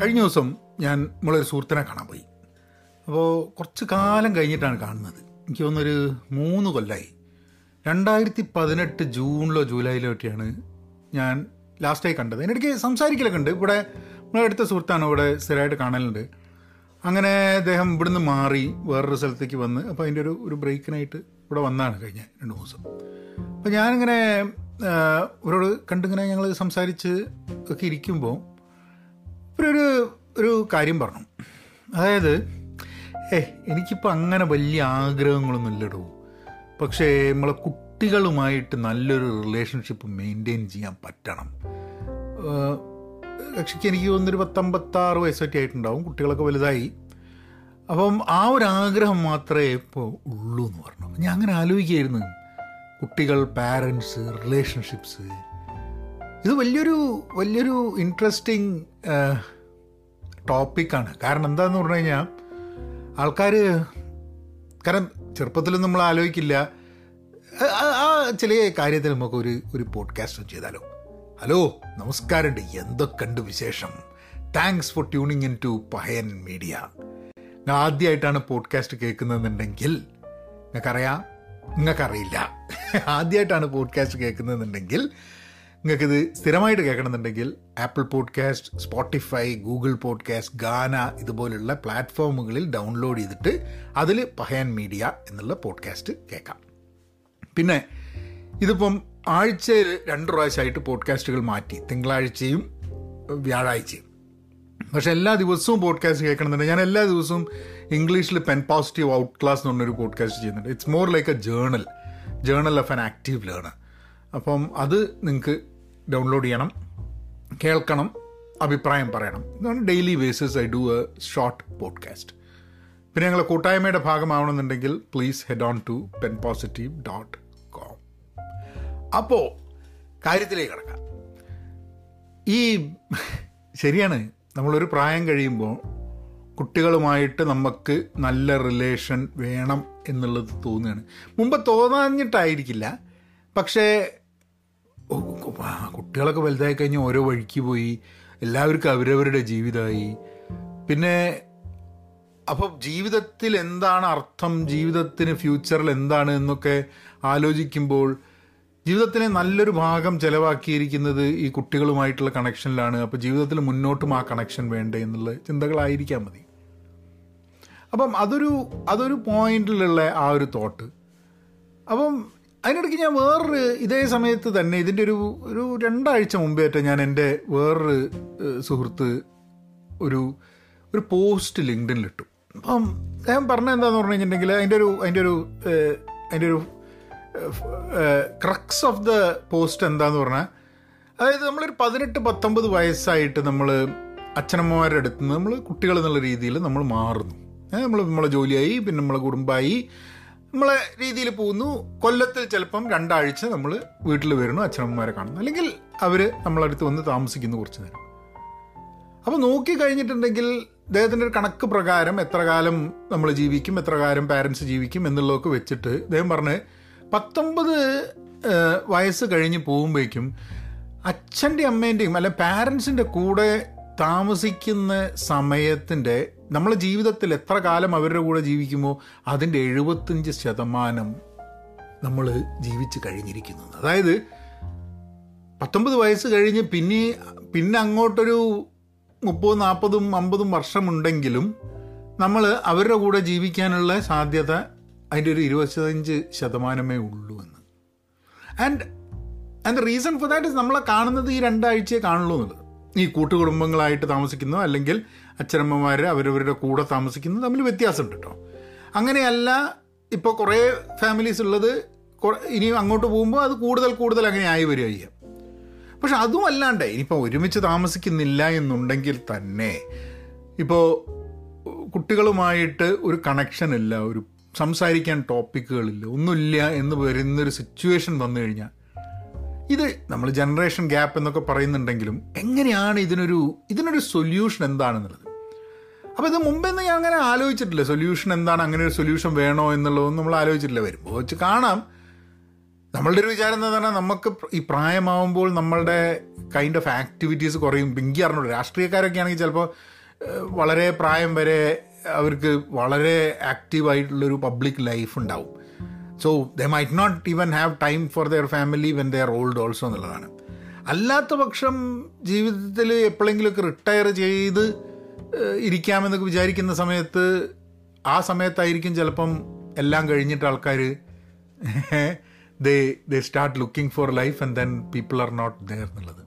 കഴിഞ്ഞ ദിവസം ഞാൻ നമ്മളൊരു സുഹൃത്തിനെ കാണാൻ പോയി. അപ്പോൾ കുറച്ച് കാലം കഴിഞ്ഞിട്ടാണ് കാണുന്നത്. എനിക്ക് തോന്നുന്നൊരു മൂന്ന് കൊല്ലമായി രണ്ടായിരത്തി പതിനെട്ട് ജൂണിലോ ജൂലൈയിലോ ഒക്കെയാണ് ഞാൻ ലാസ്റ്റായി കണ്ടത്. അതിനിടയ്ക്ക് സംസാരിക്കലൊക്കെ ഉണ്ട്. ഇവിടെ നമ്മളെ അടുത്ത സുഹൃത്താണ് ഇവിടെ സ്ഥിരമായിട്ട് കാണലുണ്ട്. അങ്ങനെ അദ്ദേഹം ഇവിടുന്ന് മാറി വേറൊരു സ്ഥലത്തേക്ക് വന്ന് അപ്പോൾ അതിന്റെ ഒരു ഒരു ബ്രേക്കിനായിട്ട് ഇവിടെ വന്നാണ് കഴിഞ്ഞ രണ്ട് ദിവസം. അപ്പോൾ ഞാനിങ്ങനെ ഇവരോട് കണ്ടിങ്ങനെ ഞങ്ങൾ സംസാരിച്ച് ഒക്കെ ഇരിക്കുമ്പോൾ ഇവരൊരു ഒരു കാര്യം പറഞ്ഞു. അതായത് ഏ എനിക്കിപ്പോൾ അങ്ങനെ വലിയ ആഗ്രഹങ്ങളൊന്നും ഇല്ലടോ പക്ഷേ നമ്മളെ കുട്ടികളുമായിട്ട് നല്ലൊരു റിലേഷൻഷിപ്പ് മെയിന്റെയിൻ ചെയ്യാൻ പറ്റണം. ഏഹ് കക്ഷിക്ക് എനിക്ക് തോന്നുന്നൊരു പത്തമ്പത്താറ് വയസ്സൊക്കെ ആയിട്ടുണ്ടാവും. കുട്ടികളൊക്കെ വലുതായി. അപ്പം ആ ഒരു ആഗ്രഹം മാത്രമേ ഇപ്പോൾ ഉള്ളൂ എന്ന് പറഞ്ഞു. ഞാൻ അങ്ങനെ ആലോചിക്കുകയായിരുന്നു. കുട്ടികൾ പാരൻസ് റിലേഷൻഷിപ്സ് ഇത് വലിയൊരു വലിയൊരു ഇൻട്രസ്റ്റിംഗ് ടോപ്പിക്കാണ് കാരണം എന്താന്ന് പറഞ്ഞു കഴിഞ്ഞാൽ ആൾക്കാർ കാരണം ചെറുപ്പത്തിൽ നമ്മൾ ആലോചിക്കില്ല. ആ- ചില കാര്യത്തിൽ നമുക്ക് ഒരു ഒരു പോഡ്കാസ്റ്റ് ചെയ്താലോ. ഹലോ നമസ്കാരമുണ്ട്. എന്തൊക്കെയുണ്ട് വിശേഷം? Thanks for tuning in to Pahayan media ഞാൻ ആദ്യമായിട്ടാണ് പോഡ്കാസ്റ്റ് കേൾക്കുന്നതെന്നുണ്ടെങ്കിൽ നിങ്ങൾക്കറിയാം നിങ്ങൾക്കറിയില്ല. ആദ്യമായിട്ടാണ് പോഡ്കാസ്റ്റ് കേൾക്കുന്നതെന്നുണ്ടെങ്കിൽ നിങ്ങൾക്കിത് സ്ഥിരമായിട്ട് കേൾക്കണമെന്നുണ്ടെങ്കിൽ Apple podcast Spotify Google podcast Gaana ഇതുപോലുള്ള പ്ലാറ്റ്ഫോമുകളിൽ ഡൗൺലോഡ് ചെയ്തിട്ട് അതിൽ പഹയൻ മീഡിയ എന്നുള്ള പോഡ്കാസ്റ്റ് കേൾക്കാം. പിന്നെ ഇതിപ്പം ആഴ്ചയിൽ രണ്ട് പ്രാവശ്യമായിട്ട് പോഡ്കാസ്റ്റുകൾ മാറ്റി തിങ്കളാഴ്ചയും വ്യാഴാഴ്ചയും. പക്ഷെ എല്ലാ ദിവസവും പോഡ്കാസ്റ്റ് കേൾക്കണമെന്നുണ്ട് ഞാൻ എല്ലാ ദിവസവും ഇംഗ്ലീഷിൽ പെൻ പോസിറ്റീവ് ഔട്ട് ക്ലാസ് എന്ന് പറഞ്ഞൊരു പോഡ്കാസ്റ്റ് ചെയ്യുന്നുണ്ട്. It's more like a journal journal of an active learner അപ്പം അത് നിങ്ങൾക്ക് ഡൗൺലോഡ് ചെയ്യണം കേൾക്കണം അഭിപ്രായം പറയണം. ഇതാണ് daily basis I do a short podcast പിന്നെ ഞങ്ങളെ കൂട്ടായ്മയുടെ ഭാഗമാവണമെന്നുണ്ടെങ്കിൽ please head on to pen positive dot com അപ്പോൾ കാര്യത്തിലേക്ക് കിടക്കാം. ഈ ശരിയാണ്. നമ്മളൊരു പ്രായം കഴിയുമ്പോൾ കുട്ടികളുമായിട്ട് നമുക്ക് നല്ല റിലേഷൻ വേണം എന്നുള്ളത് തോന്നുകയാണ്. മുമ്പ് തോന്നാഞ്ഞിട്ടായിരിക്കില്ല. പക്ഷേ കുട്ടികളൊക്കെ വലുതായി കഴിഞ്ഞ് ഓരോ വഴിക്ക് പോയി എല്ലാവർക്കും അവരവരുടെ ജീവിതമായി. പിന്നെ അപ്പോൾ ജീവിതത്തിൽ എന്താണ് അർത്ഥം? ജീവിതത്തിന് ഫ്യൂച്ചറിൽ എന്താണ് എന്നൊക്കെ ആലോചിക്കുമ്പോൾ ജീവിതത്തിനെ നല്ലൊരു ഭാഗം ചിലവാക്കിയിരിക്കുന്നത് ഈ കുട്ടികളുമായിട്ടുള്ള കണക്ഷനിലാണ്. അപ്പോൾ ജീവിതത്തിൽ മുന്നോട്ടും ആ കണക്ഷൻ വേണ്ടേ എന്നുള്ള ചിന്തകളായിരിക്കാൻ മതി. അപ്പം അതൊരു അതൊരു പോയിന്റിലുള്ള ആ ഒരു തോട്ട്. അപ്പം അതിനിടയ്ക്ക് ഞാൻ വേറൊരു ഇതേ സമയത്ത് തന്നെ ഇതിന്റെ ഒരു ഒരു രണ്ടാഴ്ച മുമ്പേറ്റ ഞാൻ എന്റെ വേറൊരു സുഹൃത്ത് ഒരു ഒരു പോസ്റ്റ് ലിങ്ക്ഡിനിലിട്ടു അപ്പം ഞാൻ പറഞ്ഞ എന്താന്ന് പറഞ്ഞു കഴിഞ്ഞിട്ടുണ്ടെങ്കിൽ അതിന്റെ ഒരു അതിന്റെ ഒരു അതിന്റെ ഒരു ക്രക്സ് ഓഫ് ദ പോസ്റ്റ് എന്താന്ന് പറഞ്ഞാൽ അതായത് നമ്മളൊരു പതിനെട്ട് പത്തൊമ്പത് വയസ്സായിട്ട് നമ്മൾ അച്ഛനമ്മമാരുടെ അടുത്ത് നിന്ന് നമ്മൾ കുട്ടികൾ എന്നുള്ള രീതിയിൽ നമ്മൾ മാറുന്നു. നമ്മൾ നമ്മളെ ജോലിയായി പിന്നെ നമ്മളെ കുടുംബമായി നമ്മളെ രീതിയിൽ പോകുന്നു. കൊല്ലത്തിൽ ചിലപ്പം രണ്ടാഴ്ച നമ്മൾ വീട്ടിൽ വരുന്നു അച്ഛനമ്മമാരെ കാണുന്നു. അല്ലെങ്കിൽ അവർ നമ്മളടുത്ത് വന്ന് താമസിക്കുന്നു കുറച്ച് നേരം. അപ്പോൾ നോക്കി കഴിഞ്ഞിട്ടുണ്ടെങ്കിൽ അദ്ദേഹത്തിന്റെ ഒരു കണക്ക് പ്രകാരം എത്ര കാലം നമ്മൾ ജീവിക്കും എത്ര കാലം പാരൻസ് ജീവിക്കും എന്നുള്ളതൊക്കെ വെച്ചിട്ട് അദ്ദേഹം പറഞ്ഞ് പത്തൊമ്പത് വയസ്സ് കഴിഞ്ഞ് പോകുമ്പോഴേക്കും അച്ഛന്റെ അമ്മേന്റെയും അല്ലെ പാരൻസിന്റെ കൂടെ താമസിക്കുന്ന സമയത്തിന്റെ നമ്മളെ ജീവിതത്തിൽ എത്ര കാലം അവരുടെ കൂടെ ജീവിക്കുമോ അതിന്റെ എഴുപത്തഞ്ച് ശതമാനം നമ്മൾ ജീവിച്ച് കഴിഞ്ഞിരിക്കുന്നു അതായത് പത്തൊമ്പത് വയസ്സ് കഴിഞ്ഞ് പിന്നെ പിന്നെ അങ്ങോട്ടൊരു മുപ്പതും നാൽപ്പതും അമ്പതും വർഷമുണ്ടെങ്കിലും നമ്മൾ അവരുടെ കൂടെ ജീവിക്കാനുള്ള സാധ്യത അതിന്റെ ഒരു ഇരുപത്തഞ്ച് ശതമാനമേ ഉള്ളൂ എന്ന്. And and reason for that is നമ്മളെ കാണുന്നത് ഈ രണ്ടാഴ്ചയെ കാണുള്ളൂ എന്നുള്ളത്. ഈ കൂട്ടുകുടുംബങ്ങളായിട്ട് താമസിക്കുന്നു അല്ലെങ്കിൽ അച്ഛനമ്മമാർ അവരവരുടെ കൂടെ താമസിക്കുന്നത് തമ്മിൽ വ്യത്യാസമുണ്ട് കേട്ടോ അങ്ങനെയല്ല ഇപ്പോൾ കുറേ ഫാമിലീസ് ഉള്ളത് ഇനി അങ്ങോട്ട് പോകുമ്പോൾ അത് കൂടുതൽ കൂടുതൽ അങ്ങനെ ആയി വരിക ചെയ്യാം. പക്ഷെ അതും അല്ലാണ്ട് ഇനിയിപ്പോൾ ഒരുമിച്ച് താമസിക്കുന്നില്ല എന്നുണ്ടെങ്കിൽ തന്നെ ഇപ്പോൾ കുട്ടികളുമായിട്ട് ഒരു കണക്ഷൻ ഇല്ല ഒരു സംസാരിക്കാൻ ടോപ്പിക്കുകളില്ല ഒന്നുമില്ല എന്ന് വരുന്നൊരു സിറ്റുവേഷൻ വന്നു കഴിഞ്ഞാൽ ഇത് നമ്മൾ ജനറേഷൻ ഗ്യാപ്പ് എന്നൊക്കെ പറയുന്നുണ്ടെങ്കിലും എങ്ങനെയാണ് ഇതിനൊരു ഇതിനൊരു സൊല്യൂഷൻ എന്താണെന്നുള്ളത്? അപ്പോൾ ഇത് മുമ്പെന്ന് ഞാൻ അങ്ങനെ ആലോചിച്ചിട്ടില്ല. സൊല്യൂഷൻ എന്താണ്? അങ്ങനെ ഒരു സൊല്യൂഷൻ വേണോ എന്നുള്ളതൊന്നും നമ്മൾ ആലോചിച്ചിട്ടില്ല. വരുമ്പോൾ വെച്ച് കാണാം. നമ്മളുടെ ഒരു വിചാരം എന്ന് പറഞ്ഞാൽ നമുക്ക് ഈ പ്രായമാവുമ്പോൾ നമ്മളുടെ കൈൻഡ് ഓഫ് ആക്ടിവിറ്റീസ് കുറയും. പിങ്കി അറിഞ്ഞു രാഷ്ട്രീയക്കാരൊക്കെ ആണെങ്കിൽ ചിലപ്പോൾ വളരെ പ്രായം വരെ അവർക്ക് വളരെ ആക്റ്റീവായിട്ടുള്ളൊരു പബ്ലിക് ലൈഫ് ഉണ്ടാവും. So they might not even have time for their family when they're old also എന്നുള്ളതാണ്. അല്ലാത്ത പക്ഷം ജീവിതത്തിൽ എപ്പോഴെങ്കിലുമൊക്കെ റിട്ടയർ ചെയ്ത് ഇരിക്കാമെന്നൊക്കെ വിചാരിക്കുന്ന സമയത്ത് ആ സമയത്തായിരിക്കും ചിലപ്പം എല്ലാം കഴിഞ്ഞിട്ട് ആൾക്കാർ they they start looking for life and then people are not there എന്നുള്ളത്.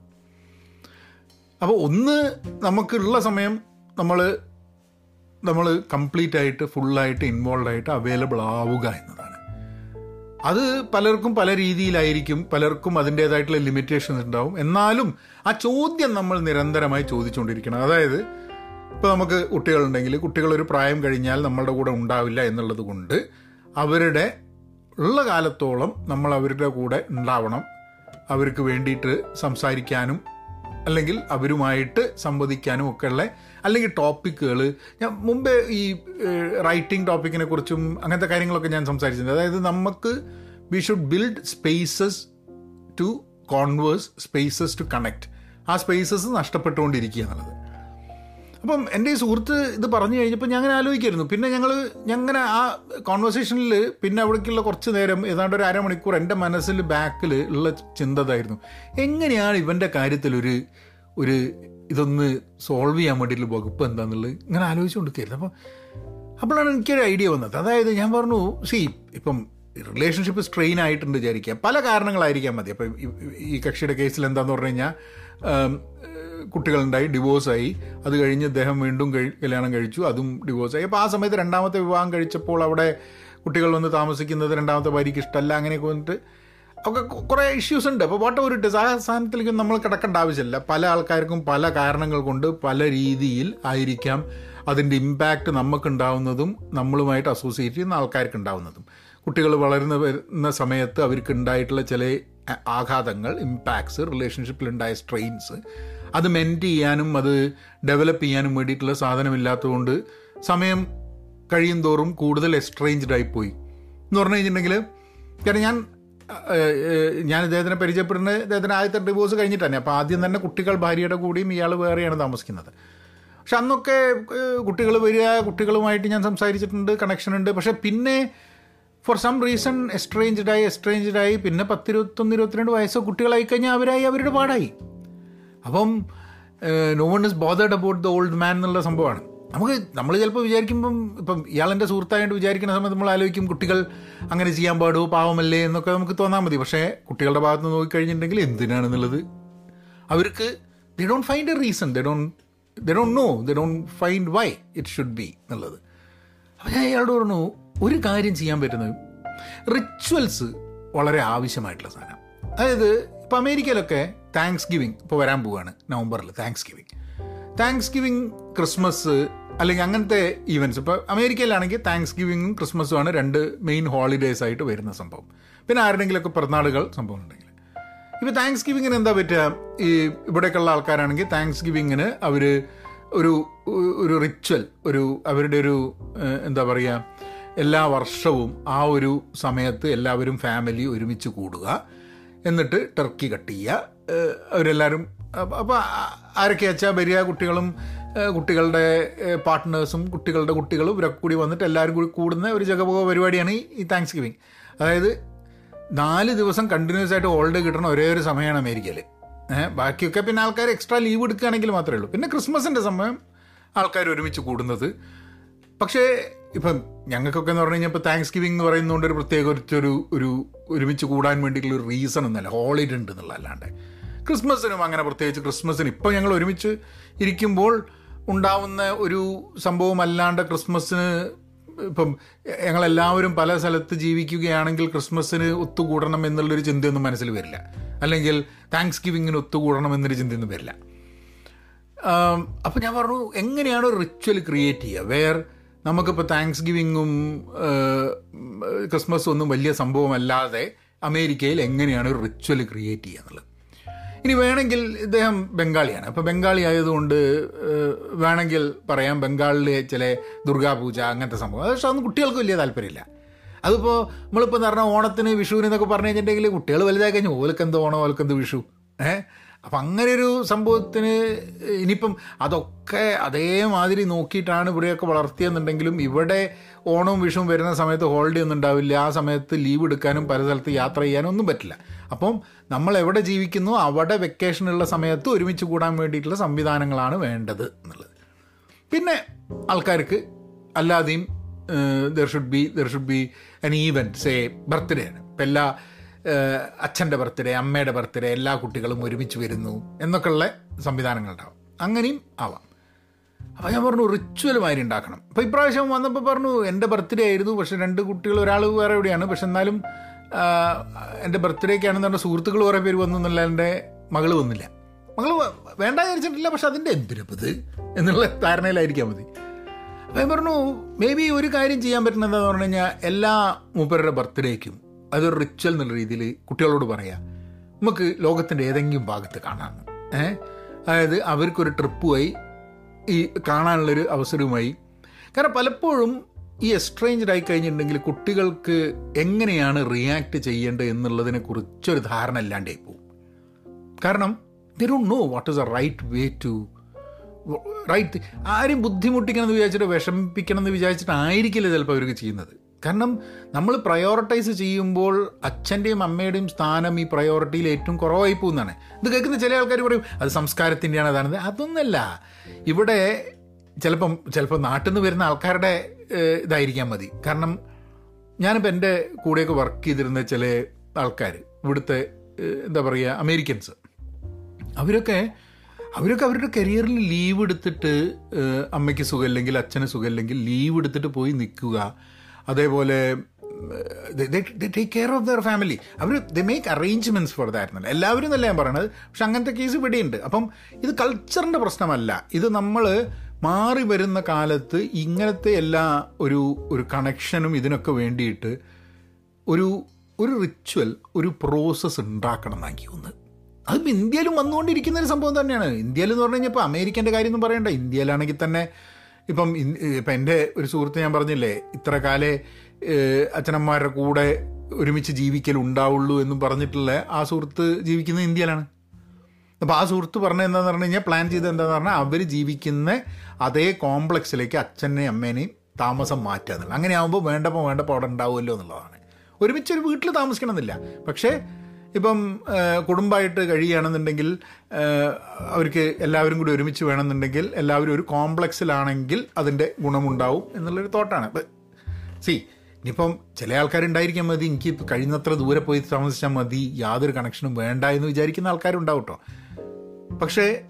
അപ്പോൾ ഒന്ന് നമുക്കുള്ള സമയം നമ്മൾ നമ്മൾ കംപ്ലീറ്റ് ആയിട്ട് ഫുള്ളായിട്ട് ഇൻവോൾവ് ആയിട്ട് അവൈലബിൾ ആവുക എന്നതാണ്. അത് പലർക്കും പല രീതിയിലായിരിക്കും പലർക്കും അതിന്റേതായിട്ടുള്ള ലിമിറ്റേഷൻസ് ഉണ്ടാവും. എന്നാലും ആ ചോദ്യം നമ്മൾ നിരന്തരമായി ചോദിച്ചുകൊണ്ടിരിക്കണം. അതായത് ഇപ്പോൾ നമുക്ക് കുട്ടികളുണ്ടെങ്കിൽ കുട്ടികളൊരു പ്രായം കഴിഞ്ഞാൽ നമ്മളുടെ കൂടെ ഉണ്ടാവില്ല എന്നുള്ളത് കൊണ്ട് അവരുടെ ഉള്ള കാലത്തോളം നമ്മൾ അവരുടെ കൂടെ ഉണ്ടാവണം. അവർക്ക് വേണ്ടിയിട്ട് സംസാരിക്കാനും അല്ലെങ്കിൽ അവരുമായിട്ട് സംവദിക്കാനും ഒക്കെ ഉള്ള അല്ലെങ്കിൽ ടോപ്പിക്കുകൾ ഞാൻ മുമ്പേ ഈ റൈറ്റിംഗ് ടോപ്പിക്കിനെ കുറിച്ചും അങ്ങനത്തെ കാര്യങ്ങളൊക്കെ ഞാൻ സംസാരിച്ചിട്ടുണ്ട്. അതായത് നമുക്ക് we should build spaces to converse spaces to connect ആ സ്പേസസ് നഷ്ടപ്പെട്ടുകൊണ്ടിരിക്കുക എന്നുള്ളത്. അപ്പം എന്റെ ഈ സുഹൃത്ത് ഇത് പറഞ്ഞു കഴിഞ്ഞപ്പോൾ ഞാൻ അങ്ങനെ ആലോചിക്കായിരുന്നു. പിന്നെ ഞങ്ങൾ ഞങ്ങനെ ആ കോൺവെർസേഷനിൽ പിന്നെ അവിടേക്കുള്ള കുറച്ച് നേരം ഏതാണ്ട് ഒരു അരമണിക്കൂർ എന്റെ മനസ്സിൽ ബാക്കിൽ ഉള്ള ചിന്തതായിരുന്നു എങ്ങനെയാണ് ഇവന്റെ കാര്യത്തിൽ ഒരു ഒരു ഇതൊന്ന് സോൾവ് ചെയ്യാൻ വേണ്ടിയിട്ടുള്ള വകുപ്പ് എന്താണെന്നുള്ളത് ഇങ്ങനെ ആലോചിച്ചുകൊണ്ടിരിക്കുകയായിരുന്നു. അപ്പോൾ അപ്പോഴാണ് എനിക്കൊരു ഐഡിയ വന്നത്. അതായത് ഞാൻ പറഞ്ഞു സി ഇപ്പം റിലേഷൻഷിപ്പ് സ്ട്രെയിൻ ആയിട്ടുണ്ട് വിചാരിക്കുക. പല കാരണങ്ങളായിരിക്കാം മതി. അപ്പം ഈ കക്ഷിയുടെ കേസിൽ എന്താന്ന് പറഞ്ഞു കഴിഞ്ഞാൽ കുട്ടികളുണ്ടായി ഡിവോഴ്സായി അത് കഴിഞ്ഞ് അദ്ദേഹം വീണ്ടും കല്യാണം കഴിച്ചു. അതും ഡിവോഴ്സായി അപ്പോൾ ആ സമയത്ത് രണ്ടാമത്തെ വിവാഹം കഴിച്ചപ്പോൾ അവിടെ കുട്ടികൾ വന്ന് താമസിക്കുന്നത് രണ്ടാമത്തെ ഭാര്യയ്ക്ക് ഇഷ്ടമല്ല അങ്ങനെയൊക്കെ വന്നിട്ട് ഒക്കെ കുറേ ഇഷ്യൂസ് ഉണ്ട്. അപ്പോൾ വാട്ട് ഒരു ആ സ്ഥാനത്തിലേക്ക് നമ്മൾ കിടക്കേണ്ട ആവശ്യമില്ല. പല ആൾക്കാർക്കും പല കാരണങ്ങൾ കൊണ്ട് പല രീതിയിൽ ആയിരിക്കാം അതിന്റെ ഇമ്പാക്റ്റ് നമുക്കുണ്ടാവുന്നതും നമ്മളുമായിട്ട് അസോസിയേറ്റ് ചെയ്യുന്ന ആൾക്കാർക്ക് ഉണ്ടാവുന്നതും കുട്ടികൾ വളരുന്ന വരുന്ന സമയത്ത് അവർക്ക് ഉണ്ടായിട്ടുള്ള ചില ആഘാതങ്ങൾ ഇമ്പാക്ട്സ് റിലേഷൻഷിപ്പിലുണ്ടായ സ്ട്രെയിൻസ് അത് മെന്റ് ചെയ്യാനും അത് ഡെവലപ്പ് ചെയ്യാനും വേണ്ടിയിട്ടുള്ള സാധനമില്ലാത്തതുകൊണ്ട് സമയം കഴിയും തോറും കൂടുതൽ എക്സ്ട്രേഞ്ച്ഡ് ആയിപ്പോയി. എന്ന് പറഞ്ഞു കഴിഞ്ഞിട്ടുണ്ടെങ്കിൽ കാരണം ഞാൻ ഞാൻ ഇദ്ദേഹത്തിനെ പരിചയപ്പെടുന്നത് ഇദ്ദേഹത്തിന് ആദ്യത്തെ ഡിവോഴ്സ് കഴിഞ്ഞിട്ടാണ്. അപ്പോൾ ആദ്യം തന്നെ കുട്ടികൾ ഭാര്യയുടെ കൂടിയും ഇയാൾ വേറെയാണ് താമസിക്കുന്നത്. പക്ഷെ അന്നൊക്കെ കുട്ടികൾ വരിക കുട്ടികളുമായിട്ട് ഞാൻ സംസാരിച്ചിട്ടുണ്ട് കണക്ഷൻ ഉണ്ട്. പക്ഷെ പിന്നെ ഫോർ സം റീസൺ എക്സ്ട്രേഞ്ച്ഡായി എക്സ്ട്രേഞ്ച്ഡായി പിന്നെ പത്തിരുപത്തൊന്ന് ഇരുപത്തിരണ്ട് വയസ്സോ കുട്ടികളായി കഴിഞ്ഞാൽ അവരായി അവരുടെ പാടായി. അപ്പം no one is bothered about the old man എന്നുള്ള സംഭവമാണ്. നമുക്ക് നമ്മൾ ചിലപ്പോൾ വിചാരിക്കുമ്പം ഇപ്പം ഇയാളെന്റെ സുഹൃത്തായിട്ട് വിചാരിക്കുന്ന സമയത്ത് നമ്മൾ ആലോചിക്കും കുട്ടികൾ അങ്ങനെ ചെയ്യാൻ പാടുമോ പാവമല്ലേ എന്നൊക്കെ നമുക്ക് തോന്നാൽ മതി. പക്ഷേ കുട്ടികളുടെ ഭാഗത്ത് നിന്ന് നോക്കിക്കഴിഞ്ഞിട്ടുണ്ടെങ്കിൽ എന്തിനാണെന്നുള്ളത്? അവർക്ക് they don't find a reason they don't they don't know they don't find why it should be എന്നുള്ളത്. അപ്പോൾ ഞാൻ അയാളോട് പറഞ്ഞു ഒരു കാര്യം ചെയ്യാൻ പറ്റുന്നത് റിച്വൽസ് വളരെ ആവശ്യമായിട്ടുള്ള സാധനം. അതായത് ഇപ്പം അമേരിക്കയിലൊക്കെ താങ്ക്സ് ഗിവിങ് ഇപ്പോൾ വരാൻ പോവുകയാണ് നവംബറിൽ thanks giving thanks giving Christmas അല്ലെങ്കിൽ അങ്ങനത്തെ ഈവന്റ്സ് ഇപ്പോൾ അമേരിക്കയിലാണെങ്കിൽ താങ്ക്സ് ഗിവിങ്ങും ക്രിസ്മസും ആണ് രണ്ട് മെയിൻ ഹോളിഡേയ്സ് ആയിട്ട് വരുന്ന സംഭവം. പിന്നെ ആരുടെങ്കിലൊക്കെ പിറന്നാളുകൾ സംഭവം ഉണ്ടെങ്കിൽ. ഇപ്പോൾ താങ്ക്സ് ഗിവിങ്ങിന് എന്താ പറ്റുക? ഈ ഇവിടേക്കുള്ള ആൾക്കാരാണെങ്കിൽ താങ്ക്സ് ഗിവിങ്ങിന് അവർ ഒരു ഒരു റിച്വൽ ഒരു അവരുടെ ഒരു എന്താ പറയുക എല്ലാ വർഷവും ആ ഒരു സമയത്ത് എല്ലാവരും ഫാമിലി ഒരുമിച്ച് കൂടുക. എന്നിട്ട് ടർക്കി കട്ട് ചെയ്യുക. അവരെല്ലാവരും അപ്പോൾ ആരൊക്കെ വെച്ചാൽ വരിക കുട്ടികളും കുട്ടികളുടെ പാർട്ട്നേഴ്സും കുട്ടികളുടെ കുട്ടികളും ഇവരൊക്കെ കൂടി വന്നിട്ട് എല്ലാവരും കൂടി കൂടുന്ന ഒരു ജഗപോക പരിപാടിയാണ് ഈ താങ്ക്സ് ഗിവിങ് അതായത് നാല് ദിവസം കണ്ടിന്യൂസ് ആയിട്ട് ഹോളിഡേ കിട്ടണ ഒരേ ഒരു സമയമാണ് അമേരിക്കയിൽ ബാക്കിയൊക്കെ പിന്നെ ആൾക്കാർ എക്സ്ട്രാ ലീവ് എടുക്കുകയാണെങ്കിൽ മാത്രമേ ഉള്ളൂ. പിന്നെ ക്രിസ്മസിന്റെ സമയം ആൾക്കാർ ഒരുമിച്ച് കൂടുന്നത്. പക്ഷേ ഇപ്പം ഞങ്ങൾക്കൊക്കെ എന്ന് പറഞ്ഞു കഴിഞ്ഞാൽ ഇപ്പോൾ താങ്ക്സ് ഗിവിംഗ് എന്ന് പറയുന്നതുകൊണ്ട് ഒരു പ്രത്യേക ഒരു ഒരു ഒരുമിച്ച് കൂടാൻ വേണ്ടിയിട്ടുള്ള ഒരു റീസൺ ഒന്നുമല്ല. ഹോളിഡേ ഉണ്ട് എന്നുള്ള അല്ലാണ്ട് ക്രിസ്മസിനും അങ്ങനെ പ്രത്യേകിച്ച് ക്രിസ്മസിന് ഇപ്പം ഞങ്ങൾ ഒരുമിച്ച് ഇരിക്കുമ്പോൾ ഉണ്ടാവുന്ന ഒരു സംഭവം അല്ലാണ്ട് ക്രിസ്മസിന് ഇപ്പം ഞങ്ങളെല്ലാവരും പല സ്ഥലത്ത് ജീവിക്കുകയാണെങ്കിൽ ക്രിസ്മസിന് ഒത്തുകൂടണം എന്നുള്ളൊരു ചിന്തയൊന്നും മനസ്സിൽ വരില്ല. അല്ലെങ്കിൽ താങ്ക്സ് ഗിവിങ്ങിന് ഒത്തുകൂടണം എന്നൊരു ചിന്തയൊന്നും വരില്ല. അപ്പോൾ ഞാൻ പറഞ്ഞു എങ്ങനെയാണ് ഒരു റിച്വൽ ക്രിയേറ്റ് ചെയ്യുക? വേർ നമുക്കിപ്പോൾ താങ്ക്സ് ഗിവിങ്ങും ക്രിസ്മസും ഒന്നും വലിയ സംഭവമല്ലാതെ അമേരിക്കയിൽ എങ്ങനെയാണ് ഒരു റിച്വൽ ക്രിയേറ്റ് ചെയ്യുക എന്നുള്ളത്? ഇനി വേണമെങ്കിൽ ഇദ്ദേഹം ബംഗാളിയാണ്. അപ്പോൾ ബംഗാളി ആയതുകൊണ്ട് വേണമെങ്കിൽ പറയാം ബംഗാളിലെ ചില ദുർഗാപൂജ അങ്ങനത്തെ സംഭവം. പക്ഷെ അതൊന്നും കുട്ടികൾക്ക് വലിയ താല്പര്യമില്ല. അതിപ്പോൾ നമ്മളിപ്പോൾ എന്ന് പറഞ്ഞാൽ ഓണത്തിന് വിഷുവിനെന്നൊക്കെ പറഞ്ഞു കഴിഞ്ഞിട്ടുണ്ടെങ്കിൽ കുട്ടികൾ വലുതായി കഴിഞ്ഞു. ഓലക്കെന്ത് ഓണം ഓലക്കെന്ത് വിഷു? ഏഹ് അപ്പം അങ്ങനെ ഒരു സംഭവത്തിന് ഇനിയിപ്പം അതൊക്കെ അതേമാതിരി നോക്കിയിട്ടാണ് ഇവിടെയൊക്കെ വളർത്തിയെന്നുണ്ടെങ്കിലും ഇവിടെ ഓണവും വിഷുവും വരുന്ന സമയത്ത് ഹോളിഡേ ഒന്നും ഉണ്ടാവില്ല ആ സമയത്ത് ലീവ് എടുക്കാനും പല സ്ഥലത്ത് യാത്ര ചെയ്യാനും ഒന്നും പറ്റില്ല. അപ്പം നമ്മൾ എവിടെ ജീവിക്കുന്നു അവിടെ വെക്കേഷനുള്ള സമയത്ത് ഒരുമിച്ച് കൂടാൻ വേണ്ടിയിട്ടുള്ള സംവിധാനങ്ങളാണ് വേണ്ടത് എന്നുള്ളത്. പിന്നെ ആൾക്കാർക്ക് അല്ലാതെയും there should be there should be an event say birthday ആണ്. ഇപ്പം എല്ലാ അച്ഛന്റെ ബർത്ത്ഡേ അമ്മയുടെ ബർത്ത്ഡേ എല്ലാ കുട്ടികളും ഒരുമിച്ച് വരുന്നു എന്നൊക്കെയുള്ള സംവിധാനങ്ങളുണ്ടാവും. അങ്ങനെയും ആവാം. അപ്പോൾ ഞാൻ പറഞ്ഞു റിച്വൽ മാതിരി ഉണ്ടാക്കണം. അപ്പോൾ ഇപ്രാവശ്യം വന്നപ്പോൾ പറഞ്ഞു എന്റെ ബർത്ത്ഡേ ആയിരുന്നു പക്ഷെ രണ്ട് കുട്ടികൾ ഒരാൾ വേറെ എവിടെയാണ് പക്ഷെ എന്നാലും എന്റെ ബർത്ത്ഡേക്കാണെന്ന് പറഞ്ഞ സുഹൃത്തുക്കൾ കുറേ പേര് വന്നു എന്നല്ല എന്റെ മകൾ വന്നില്ല. മകൾ വേണ്ട വിചാരിച്ചിട്ടില്ല പക്ഷെ അതിന്റെ എന്തിനപ്പത് എന്നുള്ള ധാരണയിലായിരിക്കാം മതി. അപ്പോൾ ഞാൻ പറഞ്ഞു മേ ബി ഒരു കാര്യം ചെയ്യാൻ പറ്റുന്നത് പറഞ്ഞു കഴിഞ്ഞാൽ എല്ലാ മൂപ്പരുടെ ബർത്ത്ഡേക്കും അതൊരു റിച്വൽ എന്നുള്ള രീതിയിൽ കുട്ടികളോട് പറയാം. നമുക്ക് ലോകത്തിന്റെ ഏതെങ്കിലും ഭാഗത്ത് കാണാം. ഏഹ് അതായത് അവർക്കൊരു ട്രിപ്പുമായി ഈ കാണാനുള്ളൊരു അവസരവുമായി. കാരണം പലപ്പോഴും ഈ എക്സ്ട്രേഞ്ച്ഡ് ആയി കഴിഞ്ഞിട്ടുണ്ടെങ്കിൽ കുട്ടികൾക്ക് എങ്ങനെയാണ് റിയാക്ട് ചെയ്യേണ്ടത് എന്നുള്ളതിനെ കുറിച്ചൊരു ധാരണ ഇല്ലാണ്ടായി പോകും കാരണം they don't know what is a right way to right ആരും ബുദ്ധിമുട്ടിക്കണം എന്ന് വിചാരിച്ചിട്ട് വിഷമിപ്പിക്കണം എന്ന് വിചാരിച്ചിട്ടായിരിക്കില്ല ചിലപ്പോൾ അവർക്ക് ചെയ്യുന്നത്. കാരണം നമ്മൾ പ്രയോറിറ്റൈസ് ചെയ്യുമ്പോൾ അച്ഛന്റെയും അമ്മയുടെയും സ്ഥാനം ഈ പ്രയോറിറ്റിയിൽ ഏറ്റവും കുറവായി പോകുന്നതാണ്. ഇത് കേൾക്കുന്ന ചില ആൾക്കാർ പറയും അത് സംസ്കാരത്തിന്റെയാണ് അതാണ്. അതൊന്നല്ല. ഇവിടെ ചിലപ്പം ചിലപ്പോൾ നാട്ടിൽ നിന്ന് വരുന്ന ആൾക്കാരുടെ ഇതായിരിക്കാൻ മതി. കാരണം ഞാനിപ്പോൾ എന്റെ കൂടെയൊക്കെ വർക്ക് ചെയ്തിരുന്ന ചില ആൾക്കാർ ഇവിടുത്തെ എന്താ പറയുക അമേരിക്കൻസ് അവരൊക്കെ അവരൊക്കെ അവരുടെ കരിയറിൽ ലീവ് എടുത്തിട്ട് അമ്മയ്ക്ക് സുഖമില്ലെങ്കിൽ അച്ഛന് സുഖമില്ലെങ്കിൽ ലീവ് എടുത്തിട്ട് പോയി നിൽക്കുക. അതേപോലെ take care of their family our the make arrangements for that എല്ലാവരും എന്നല്ല ഞാൻ പറയണത്? പക്ഷെ അങ്ങനത്തെ കേസ് ഇവിടെയുണ്ട്. അപ്പം ഇത് കൾച്ചറിന്റെ പ്രശ്നമല്ല. ഇത് നമ്മൾ മാറി വരുന്ന കാലത്ത് ഇങ്ങനത്തെ എല്ലാ ഒരു ഒരു കണക്ഷനും ഇതിനൊക്കെ വേണ്ടിയിട്ട് ഒരു ഒരു റിച്വൽ ഒരു പ്രോസസ്സ് ഉണ്ടാക്കണം എന്നാക്കി ഒന്ന് അതിപ്പോൾ ഇന്ത്യയിലും വന്നുകൊണ്ടിരിക്കുന്ന ഒരു സംഭവം തന്നെയാണ്. ഇന്ത്യയിൽ എന്ന് പറഞ്ഞു കഴിഞ്ഞാൽ ഇപ്പോൾ അമേരിക്കന്റെ കാര്യമൊന്നും പറയണ്ട. ഇന്ത്യയിലാണെങ്കിൽ തന്നെ ഇപ്പം ഇപ്പം എന്റെ ഒരു സുഹൃത്ത് ഞാൻ പറഞ്ഞില്ലേ ഇത്ര കാലേ അച്ഛനമ്മമാരുടെ കൂടെ ഒരുമിച്ച് ജീവിക്കൽ ഉണ്ടാവുള്ളൂ എന്ന് പറഞ്ഞിട്ടുള്ള ആ സുഹൃത്ത് ജീവിക്കുന്നത് ഇന്ത്യയിലാണ്. അപ്പോൾ ആ സുഹൃത്ത് പറഞ്ഞത് എന്താണെന്ന് പറഞ്ഞു കഴിഞ്ഞാൽ പ്ലാൻ ചെയ്ത് എന്താണെന്ന് പറഞ്ഞാൽ അവർ ജീവിക്കുന്ന അതേ കോംപ്ലക്സിലേക്ക് അച്ഛനെയും അമ്മേനെയും താമസം മാറ്റുക എന്നുള്ളത്. അങ്ങനെ ആകുമ്പോൾ വേണ്ടപ്പോൾ വേണ്ടപ്പോൾ അവിടെ ഉണ്ടാവുമല്ലോ എന്നുള്ളതാണ്. ഒരുമിച്ച് ഒരു വീട്ടിൽ താമസിക്കണമെന്നില്ല. പക്ഷേ ഇപ്പം കുടുംബമായിട്ട് കഴിയുകയാണെന്നുണ്ടെങ്കിൽ അവർക്ക് എല്ലാവരും കൂടി ഒരുമിച്ച് വേണമെന്നുണ്ടെങ്കിൽ എല്ലാവരും ഒരു കോംപ്ലക്സിലാണെങ്കിൽ അതിന്റെ ഗുണമുണ്ടാവും എന്നുള്ളൊരു തോട്ടാണ്. സി ഇനിയിപ്പം ചില ആൾക്കാരുണ്ടായിരിക്കാൻ മതി. എനിക്ക് കഴിയുന്നത്ര ദൂരെ പോയി താമസിച്ചാൽ മതി. യാതൊരു കണക്ഷനും വേണ്ട എന്ന് വിചാരിക്കുന്ന ആൾക്കാരുണ്ടാവും കേട്ടോ പക്ഷേ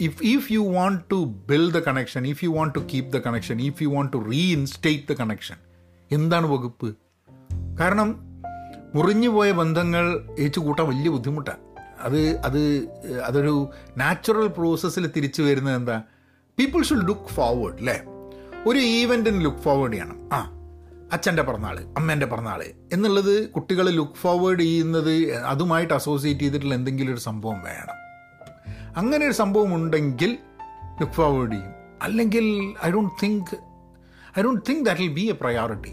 if if you want to build the connection if you want to keep the connection if you want to reinstate the connection എന്താണ് വകുപ്പ്? കാരണം മുറിഞ്ഞു പോയ ബന്ധങ്ങൾ ഏച്ചു കൂട്ടാൻ വലിയ ബുദ്ധിമുട്ടാണ് അത് അത് അതൊരു നാച്ചുറൽ പ്രോസസ്സിൽ തിരിച്ചു വരുന്നത് എന്താ? പീപ്പിൾ ഷുഡ് ലുക്ക് ഫോർവേഡ് അല്ലേ ഒരു ഈവന്റിന് ലുക്ക് ഫോർവേഡ് ചെയ്യണം. ആ അച്ഛന്റെ പിറന്നാൾ അമ്മേന്റെ പിറന്നാൾ എന്നുള്ളത് കുട്ടികൾ ലുക്ക് ഫോർവേഡ് ചെയ്യുന്നത് അതുമായിട്ട് അസോസിയേറ്റ് ചെയ്തിട്ടുള്ള എന്തെങ്കിലും ഒരു സംഭവം വേണം. അങ്ങനെ ഒരു സംഭവം ഉണ്ടെങ്കിൽ ലുക്ക് ഫോർവേഡ് ചെയ്യും. അല്ലെങ്കിൽ I don't think I don't think that will be a priority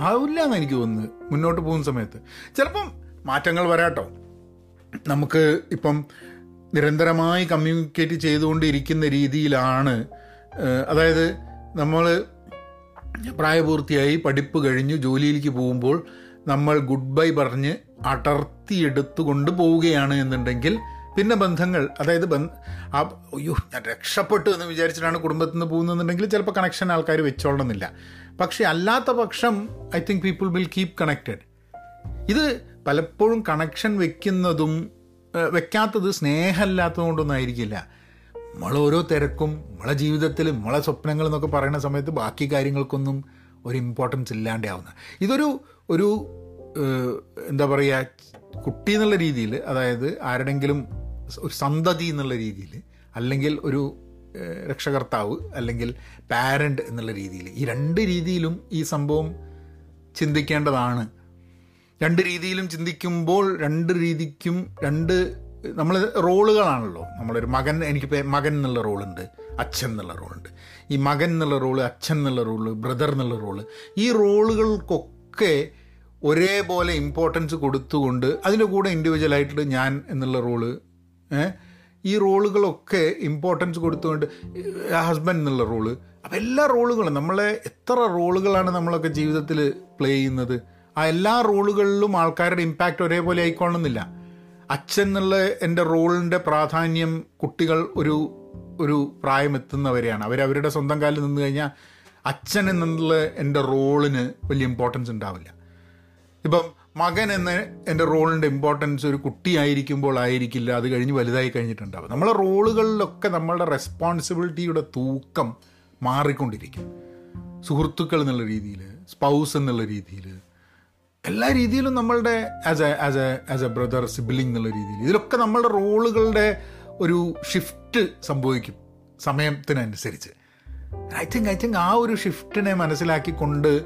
ആവില്ല എന്ന് എനിക്ക് തോന്നുന്നത് മുന്നോട്ട് പോകുന്ന സമയത്ത്. ചിലപ്പം മാറ്റങ്ങൾ വരാട്ടോ. നമുക്ക് ഇപ്പം നിരന്തരമായി കമ്മ്യൂണിക്കേറ്റ് ചെയ്തുകൊണ്ടിരിക്കുന്ന രീതിയിലാണ് അതായത് നമ്മൾ പ്രായപൂർത്തിയായി പഠിപ്പ് കഴിഞ്ഞു ജോലിയിലേക്ക് പോകുമ്പോൾ നമ്മൾ ഗുഡ് ബൈ പറഞ്ഞ് അടർത്തിയെടുത്തുകൊണ്ട് പോവുകയാണ് എന്നുണ്ടെങ്കിൽ പിന്നെ ബന്ധങ്ങൾ അതായത് ആ അയ്യോ ഞാൻ രക്ഷപ്പെട്ടു എന്ന് വിചാരിച്ചിട്ടാണ് കുടുംബത്തിൽ നിന്ന് പോകുന്നതെന്നുണ്ടെങ്കിൽ ചിലപ്പോൾ കണക്ഷൻ ആൾക്കാർ വെച്ചോളണമെന്നില്ല. പക്ഷേ അല്ലാത്ത പക്ഷം I think people will keep connected. ഇത് പലപ്പോഴും കണക്ഷൻ വെക്കുന്നതും വെക്കാത്തത് സ്നേഹമില്ലാത്തതുകൊണ്ടൊന്നും ആയിരിക്കില്ല. നമ്മൾ ഓരോ തിരക്കും നമ്മളെ ജീവിതത്തിൽ നമ്മളെ സ്വപ്നങ്ങൾ എന്നൊക്കെ പറയുന്ന സമയത്ത് ബാക്കി കാര്യങ്ങൾക്കൊന്നും ഒരു ഇമ്പോർട്ടൻസ് ഇല്ലാണ്ടാവുന്ന. ഇതൊരു ഒരു എന്താ പറയുക കുട്ടി എന്നുള്ള രീതിയിൽ അതായത് ആരുടെങ്കിലും ഒരു സന്തതി എന്നുള്ള രീതിയിൽ അല്ലെങ്കിൽ ഒരു രക്ഷകർത്താവ് അല്ലെങ്കിൽ പാരന്റ് എന്നുള്ള രീതിയിൽ ഈ രണ്ട് രീതിയിലും ഈ സംഭവം ചിന്തിക്കേണ്ടതാണ്. രണ്ട് രീതിയിലും ചിന്തിക്കുമ്പോൾ രണ്ട് രീതിക്കും രണ്ട് നമ്മൾ റോളുകളാണല്ലോ. നമ്മളൊരു മകൻ എനിക്ക് മകൻ എന്നുള്ള റോളുണ്ട് അച്ഛൻ എന്നുള്ള റോളുണ്ട്. ഈ മകൻ എന്നുള്ള റോൾ അച്ഛൻ എന്നുള്ള റോൾ ബ്രദർ എന്നുള്ള റോൾ ഈ റോളുകൾക്കൊക്കെ ഒരേപോലെ ഇമ്പോർട്ടൻസ് കൊടുത്തുകൊണ്ട് അതിന്റെ കൂടെ ഇൻഡിവിജ്വലായിട്ട് ഞാൻ എന്നുള്ള റോൾ ഈ റോളുകളൊക്കെ ഇമ്പോർട്ടൻസ് കൊടുത്തുകൊണ്ട് ഹസ്ബൻഡ് എന്നുള്ള റോൾ അപ്പം എല്ലാ റോളുകളും നമ്മളെ എത്ര റോളുകളാണ് നമ്മളൊക്കെ ജീവിതത്തിൽ പ്ലേ ചെയ്യുന്നത്? ആ എല്ലാ റോളുകളിലും ആൾക്കാരുടെ ഇമ്പാക്റ്റ് ഒരേപോലെ ആയിക്കൊള്ളുന്നില്ല. അച്ഛൻ എന്നുള്ള എന്റെ റോളിന്റെ പ്രാധാന്യം കുട്ടികൾ ഒരു ഒരു പ്രായമെത്തുന്നവരെയാണ്. അവർ അവരുടെ സ്വന്തം കാലിൽ നിന്ന് കഴിഞ്ഞാൽ അച്ഛൻ എന്നുള്ള എന്റെ റോളിന് വലിയ ഇമ്പോർട്ടൻസ് ഉണ്ടാവില്ല. ഇപ്പം മകൻ എന്ന എന്റെ റോളിന്റെ ഇമ്പോർട്ടൻസ് ഒരു കുട്ടിയായിരിക്കുമ്പോൾ ആയിരിക്കില്ല. അത് കഴിഞ്ഞ് വലുതായി കഴിഞ്ഞിട്ടുണ്ടാവും. നമ്മളെ റോളുകളിലൊക്കെ നമ്മളുടെ റെസ്പോൺസിബിലിറ്റിയുടെ തൂക്കം മാറിക്കൊണ്ടിരിക്കും. സുഹൃത്തുക്കൾ എന്നുള്ള രീതിയിൽ സ്പൗസ് എന്നുള്ള രീതിയിൽ എല്ലാ രീതിയിലും നമ്മളുടെ as a as a as a brother sibling എന്നുള്ള രീതിയിൽ. ഇതിലൊക്കെ നമ്മളുടെ റോളുകളുടെ ഒരു ഷിഫ്റ്റ് സംഭവിക്കും സമയത്തിനനുസരിച്ച്. ഐ തിങ്ക് ഐ തിങ്ക് ആ ഒരു ഷിഫ്റ്റിനെ മനസ്സിലാക്കിക്കൊണ്ട്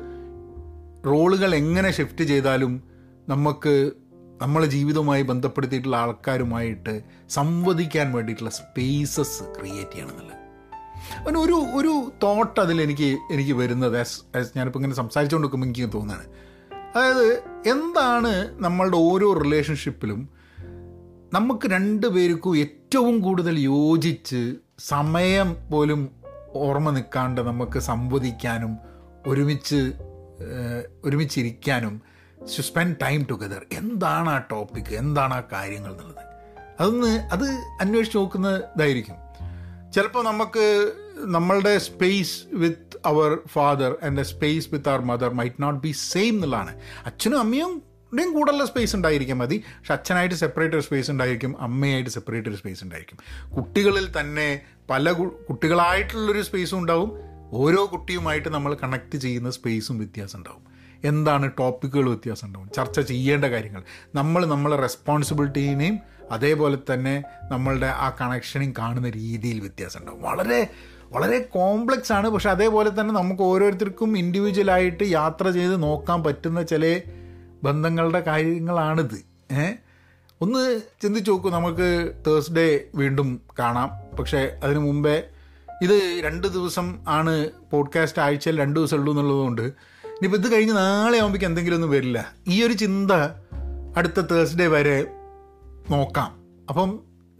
റോളുകൾ എങ്ങനെ ഷിഫ്റ്റ് ചെയ്താലും നമുക്ക് നമ്മളെ ജീവിതവുമായി ബന്ധപ്പെടുത്തിയിട്ടുള്ള ആൾക്കാരുമായിട്ട് സംവദിക്കാൻ വേണ്ടിയിട്ടുള്ള സ്പേസസ് ക്രിയേറ്റ് ചെയ്യണം ചെയ്യണമെന്നുള്ളത്. അങ്ങനെ ഒരു ഒരു തോട്ട് അതിൽ എനിക്ക് എനിക്ക് വരുന്നത് ആസ് ഞാനിപ്പോൾ ഇങ്ങനെ സംസാരിച്ചുകൊണ്ട് നിൽക്കുമ്പോൾ എനിക്ക് തോന്നുകയാണ് അതായത് എന്താണ് നമ്മളുടെ ഓരോ റിലേഷൻഷിപ്പിലും നമുക്ക് രണ്ട് പേർക്കും ഏറ്റവും കൂടുതൽ യോജിച്ച് സമയം പോലും ഓർമ്മ നിൽക്കാണ്ട് നമുക്ക് സംവദിക്കാനും ഒരുമിച്ച് ഒരുമിച്ചിരിക്കാനും ടു സ്പെൻഡ് ടൈം ടുഗദർ എന്താണ് ആ ടോപ്പിക്ക് എന്താണ് ആ കാര്യങ്ങൾ എന്നുള്ളത്? അതൊന്ന് അത് അന്വേഷിച്ച് നോക്കുന്നതായിരിക്കും ചിലപ്പോൾ നമുക്ക് നമ്മളുടെ space with our father and space with our mother might not be same എന്നുള്ളതാണ്. അച്ഛനും അമ്മയും ഇവിടെയും കൂടുതലുള്ള സ്പേസ് ഉണ്ടായിരിക്കും മതി. പക്ഷെ അച്ഛനായിട്ട് സെപ്പറേറ്റ് ഒരു സ്പേസ് ഉണ്ടായിരിക്കും അമ്മയായിട്ട് സെപ്പറേറ്റ് ഒരു സ്പേസ് ഉണ്ടായിരിക്കും. കുട്ടികളിൽ തന്നെ പല കുട്ടികളായിട്ടുള്ളൊരു സ്പേസും ഉണ്ടാവും. ഓരോ കുട്ടിയുമായിട്ട് നമ്മൾ കണക്ട് ചെയ്യുന്ന സ്പേസും വ്യത്യാസം ഉണ്ടാവും. എന്താണ് ടോപ്പിക്കുകൾ വ്യത്യാസം ഉണ്ടാവും? ചർച്ച ചെയ്യേണ്ട കാര്യങ്ങൾ. നമ്മൾ നമ്മളെ റെസ്പോൺസിബിലിറ്റീനെയും അതേപോലെ തന്നെ നമ്മളുടെ ആ കണക്ഷനെയും കാണുന്ന രീതിയിൽ വ്യത്യാസം ഉണ്ടാവും. വളരെ വളരെ കോംപ്ലക്സ് ആണ്. പക്ഷെ അതേപോലെ തന്നെ നമുക്ക് ഓരോരുത്തർക്കും ഇൻഡിവിജ്വലായിട്ട് യാത്ര ചെയ്ത് നോക്കാൻ പറ്റുന്ന ചില ബന്ധങ്ങളുടെ കാര്യങ്ങളാണിത്. ഏ? ഒന്ന് ചിന്തിച്ച് നോക്കൂ. നമുക്ക് തേഴ്സ്ഡേ വീണ്ടും കാണാം. പക്ഷേ അതിനു മുമ്പേ ഇത് രണ്ട് ദിവസം ആണ് പോഡ്കാസ്റ്റ് ആഴ്ചയിൽ രണ്ട് ദിവസം ഉള്ളൂ എന്നുള്ളതുകൊണ്ട് ഇനിയിപ്പോൾ ഇത് കഴിഞ്ഞ് നാളെ ആകുമ്പോഴേക്കും എന്തെങ്കിലും ഒന്നും വരില്ല. ഈ ഒരു ചിന്ത അടുത്ത തേഴ്സ്ഡേ വരെ നോക്കാം. അപ്പം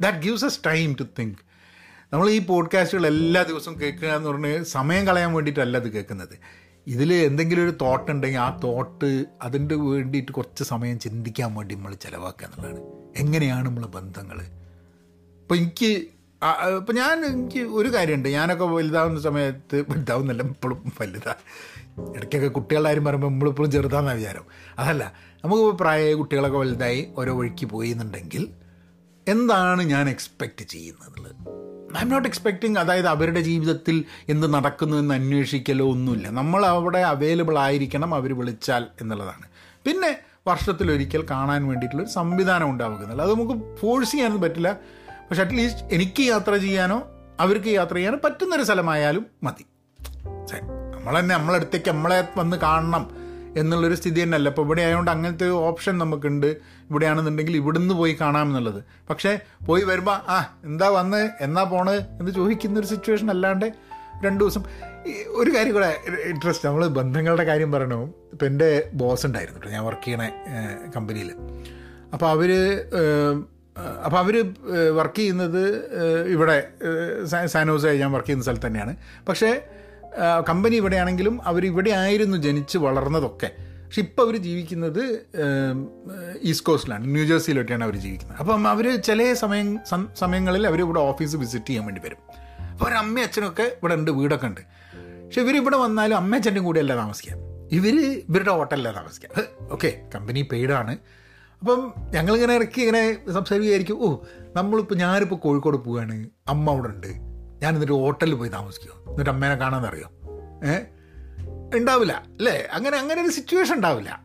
that gives us time to think നമ്മൾ ഈ പോഡ്കാസ്റ്റുകൾ എല്ലാ ദിവസവും കേൾക്കുക എന്ന് പറഞ്ഞ് സമയം കളയാൻ വേണ്ടിയിട്ടല്ല അത് കേൾക്കുന്നത്. ഇതിൽ എന്തെങ്കിലും ഒരു തോട്ട് ഉണ്ടെങ്കിൽ ആ തോട്ട് അതിന്റെ വേണ്ടിയിട്ട് കുറച്ച് സമയം ചിന്തിക്കാൻ വേണ്ടി നമ്മൾ ചിലവാക്കുക എന്നുള്ളതാണ്. എങ്ങനെയാണ് നമ്മളെ ബന്ധങ്ങൾ ഇപ്പം എനിക്ക് ഇപ്പം ഞാൻ എനിക്ക് ഒരു കാര്യമുണ്ട്. ഞാനൊക്കെ വലുതാവുന്ന സമയത്ത് വലുതാവുന്നല്ല ഇപ്പോഴും വലുതാ. ഇടയ്ക്കൊക്കെ കുട്ടികളുടെ കാര്യം പറയുമ്പോൾ നമ്മളിപ്പോഴും ചെറുതാന്ന വിചാരം. അതല്ല നമുക്ക് പ്രായ കുട്ടികളൊക്കെ വലുതായി ഓരോ വഴിക്ക് പോയി എന്നുണ്ടെങ്കിൽ എന്താണ് ഞാൻ എക്സ്പെക്റ്റ് ചെയ്യുന്നത്? ഐ എം നോട്ട് എക്സ്പെക്റ്റിങ് അതായത് അവരുടെ ജീവിതത്തിൽ എന്ത് നടക്കുന്നു എന്ന് അന്വേഷിക്കലോ ഒന്നുമില്ല. നമ്മൾ അവിടെ അവൈലബിൾ ആയിരിക്കണം അവർ വിളിച്ചാൽ എന്നുള്ളതാണ്. പിന്നെ വർഷത്തിലൊരിക്കൽ കാണാൻ വേണ്ടിയിട്ടുള്ളൊരു സംവിധാനം ഉണ്ടാവുക എന്നുള്ളത്. അത് നമുക്ക് ഫോഴ്സ് ചെയ്യാനൊന്നും പറ്റില്ല. പക്ഷെ അറ്റ്ലീസ്റ്റ് എനിക്ക് യാത്ര ചെയ്യാനോ അവർക്ക് യാത്ര ചെയ്യാനോ പറ്റുന്നൊരു സ്ഥലമായാലും മതി. നമ്മൾ തന്നെ നമ്മളടുത്തേക്ക് നമ്മളെ വന്ന് കാണണം എന്നുള്ളൊരു സ്ഥിതി തന്നെയല്ല. അപ്പോൾ ഇവിടെ ആയതുകൊണ്ട് അങ്ങനത്തെ ഒരു ഓപ്ഷൻ നമുക്കുണ്ട്. ഇവിടെയാണെന്നുണ്ടെങ്കിൽ ഇവിടുന്ന് പോയി കാണാം എന്നുള്ളത്. പക്ഷേ പോയി വരുമ്പോൾ ആ എന്താ വന്ന്? എന്നാ പോണ്? എന്ന് ചോദിക്കുന്ന ഒരു സിറ്റുവേഷൻ അല്ലാണ്ട് രണ്ട് ദിവസം. ഒരു കാര്യം കൂടെ ഇൻട്രസ്റ്റ് നമ്മൾ ബന്ധങ്ങളുടെ കാര്യം പറയണോ? ഇപ്പം എന്റെ ബോസ് ഉണ്ടായിരുന്നു കേട്ടോ ഞാൻ വർക്ക് ചെയ്യണ കമ്പനിയിൽ അപ്പോൾ അവർ അപ്പോൾ അവർ വർക്ക് ചെയ്യുന്നത് ഇവിടെ സാനോസായി ഞാൻ വർക്ക് ചെയ്യുന്ന സ്ഥലത്ത് തന്നെയാണ്. പക്ഷേ കമ്പനി ഇവിടെയാണെങ്കിലും അവർ ഇവിടെ ആയിരുന്നു ജനിച്ച് വളർന്നതൊക്കെ. പക്ഷെ ഇപ്പോൾ അവർ ജീവിക്കുന്നത് ഈസ്റ്റ് കോസ്റ്റിലാണ് ന്യൂജേഴ്സിയിലൊക്കെയാണ് അവർ ജീവിക്കുന്നത്. അപ്പം അവർ ചില സമയം സമയങ്ങളിൽ അവർ ഇവിടെ ഓഫീസ് വിസിറ്റ് ചെയ്യാൻ വേണ്ടി വരും. അപ്പോൾ അവർ അമ്മയും അച്ഛനൊക്കെ ഇവിടെ ഉണ്ട് വീടൊക്കെ ഉണ്ട്. പക്ഷെ ഇവർ ഇവിടെ വന്നാലും അമ്മ അച്ഛന്റെ കൂടെയല്ല താമസിക്കാം ഇവർ ഇവരുടെ ഹോട്ടലിലാണ് താമസിക്കുക ഓക്കെ കമ്പനി പെയ്ഡാണ്. അപ്പം ഞങ്ങളിങ്ങനെ ഇറക്കി ഇങ്ങനെ സംസാരിക്കുകയായിരിക്കും ഓ നമ്മളിപ്പോൾ ഞാനിപ്പോൾ കോഴിക്കോട് പോവുകയാണ് അമ്മ അവിടെ ഉണ്ട്. ഞാൻ എന്നിട്ട് ഹോട്ടലിൽ പോയി താമസിക്കുമോ എന്നിട്ട് അമ്മേനെ കാണാമെന്നറിയോ ഏ? ഉണ്ടാവില്ല അല്ലേ? അങ്ങനെ അങ്ങനെ ഒരു സിറ്റുവേഷൻ ഉണ്ടാവില്ല.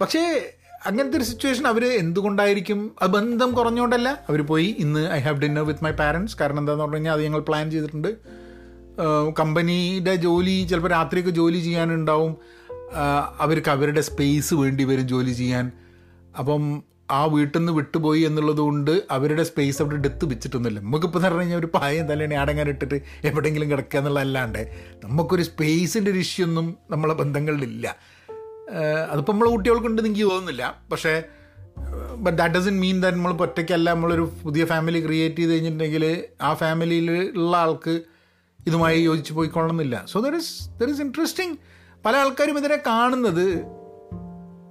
പക്ഷേ അങ്ങനത്തെ ഒരു സിറ്റുവേഷൻ അവർ എന്തുകൊണ്ടായിരിക്കും? ആ ബന്ധം കുറഞ്ഞുകൊണ്ടല്ല അവർ പോയി ഇന്ന് I have dinner with my parents കാരണം എന്താണെന്ന് പറഞ്ഞു കഴിഞ്ഞാൽ അത് ഞങ്ങൾ പ്ലാൻ ചെയ്തിട്ടുണ്ട്. കമ്പനിയുടെ ജോലി ചിലപ്പോൾ രാത്രിയൊക്കെ ജോലി ചെയ്യാനുണ്ടാവും. അവർക്ക് അവരുടെ സ്പേസ് വേണ്ടി വരും ജോലി ചെയ്യാൻ. അപ്പം ആ വീട്ടിൽ നിന്ന് വിട്ടുപോയി എന്നുള്ളത് കൊണ്ട് അവരുടെ സ്പേസ് അവിടെ ഡെത്ത് വെച്ചിട്ടൊന്നുമില്ല. നമുക്കിപ്പോൾ എന്ന് പറഞ്ഞു കഴിഞ്ഞാൽ ഒരു പായം തലേണി ആടങ്ങാൻ ഇട്ടിട്ട് എവിടെയെങ്കിലും കിടക്കുക എന്നുള്ളതല്ലാണ്ട് നമുക്കൊരു സ്പേസിന്റെ ഒരു ഇഷ്യൂ ഒന്നും നമ്മളെ ബന്ധങ്ങളിലില്ല. അതിപ്പോൾ നമ്മളെ കുട്ടികൾക്കുണ്ടെന്ന് എനിക്ക് തോന്നുന്നില്ല. പക്ഷേ but that doesn't mean that നമ്മൾ ഒറ്റയ്ക്കല്ല നമ്മളൊരു പുതിയ ഫാമിലി ക്രിയേറ്റ് ചെയ്ത് കഴിഞ്ഞിട്ടുണ്ടെങ്കിൽ ആ ഫാമിലിയിൽ ഉള്ള ആൾക്ക് ഇതുമായി യോജിച്ച് പോയിക്കൊള്ളണമെന്നില്ല. So there is there is interesting പല ആൾക്കാരും ഇതിനെ കാണുന്നത്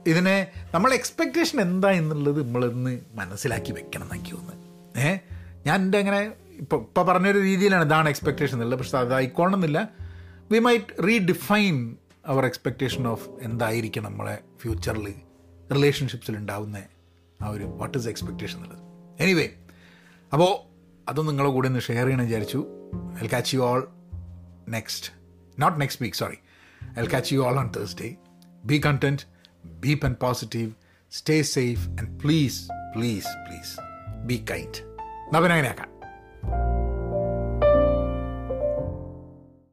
ഇതിനെ നമ്മൾ എക്സ്പെക്റ്റേഷൻ എന്താ എന്നുള്ളത് നമ്മളിന്ന് മനസ്സിലാക്കി വെക്കണം എന്നൊക്കെ തോന്നുന്നു ഏഹ് ഞാൻ എന്റെ അങ്ങനെ ഇപ്പോൾ ഇപ്പോൾ പറഞ്ഞൊരു രീതിയിലാണ് ഇതാണ് എക്സ്പെക്റ്റേഷൻ എന്നുള്ളത്. പക്ഷെ അതായിക്കോണമെന്നില്ല we might redefine our expectation of എന്തായിരിക്കണം നമ്മളെ ഫ്യൂച്ചറിൽ റിലേഷൻഷിപ്സിൽ ഉണ്ടാവുന്ന. ആ ഒരു വാട്ട് ഇസ് എക്സ്പെക്റ്റേഷൻ എന്നുള്ളത്. എനിവേ അപ്പോൾ അതും നിങ്ങളുടെ കൂടെ ഒന്ന് ഷെയർ ചെയ്യണം വിചാരിച്ചു. I catch you all next not next week sorry I catch you all on Thursday be content B pen positive stay safe and please please please be kind നവനങ്ങനെയാക്കാം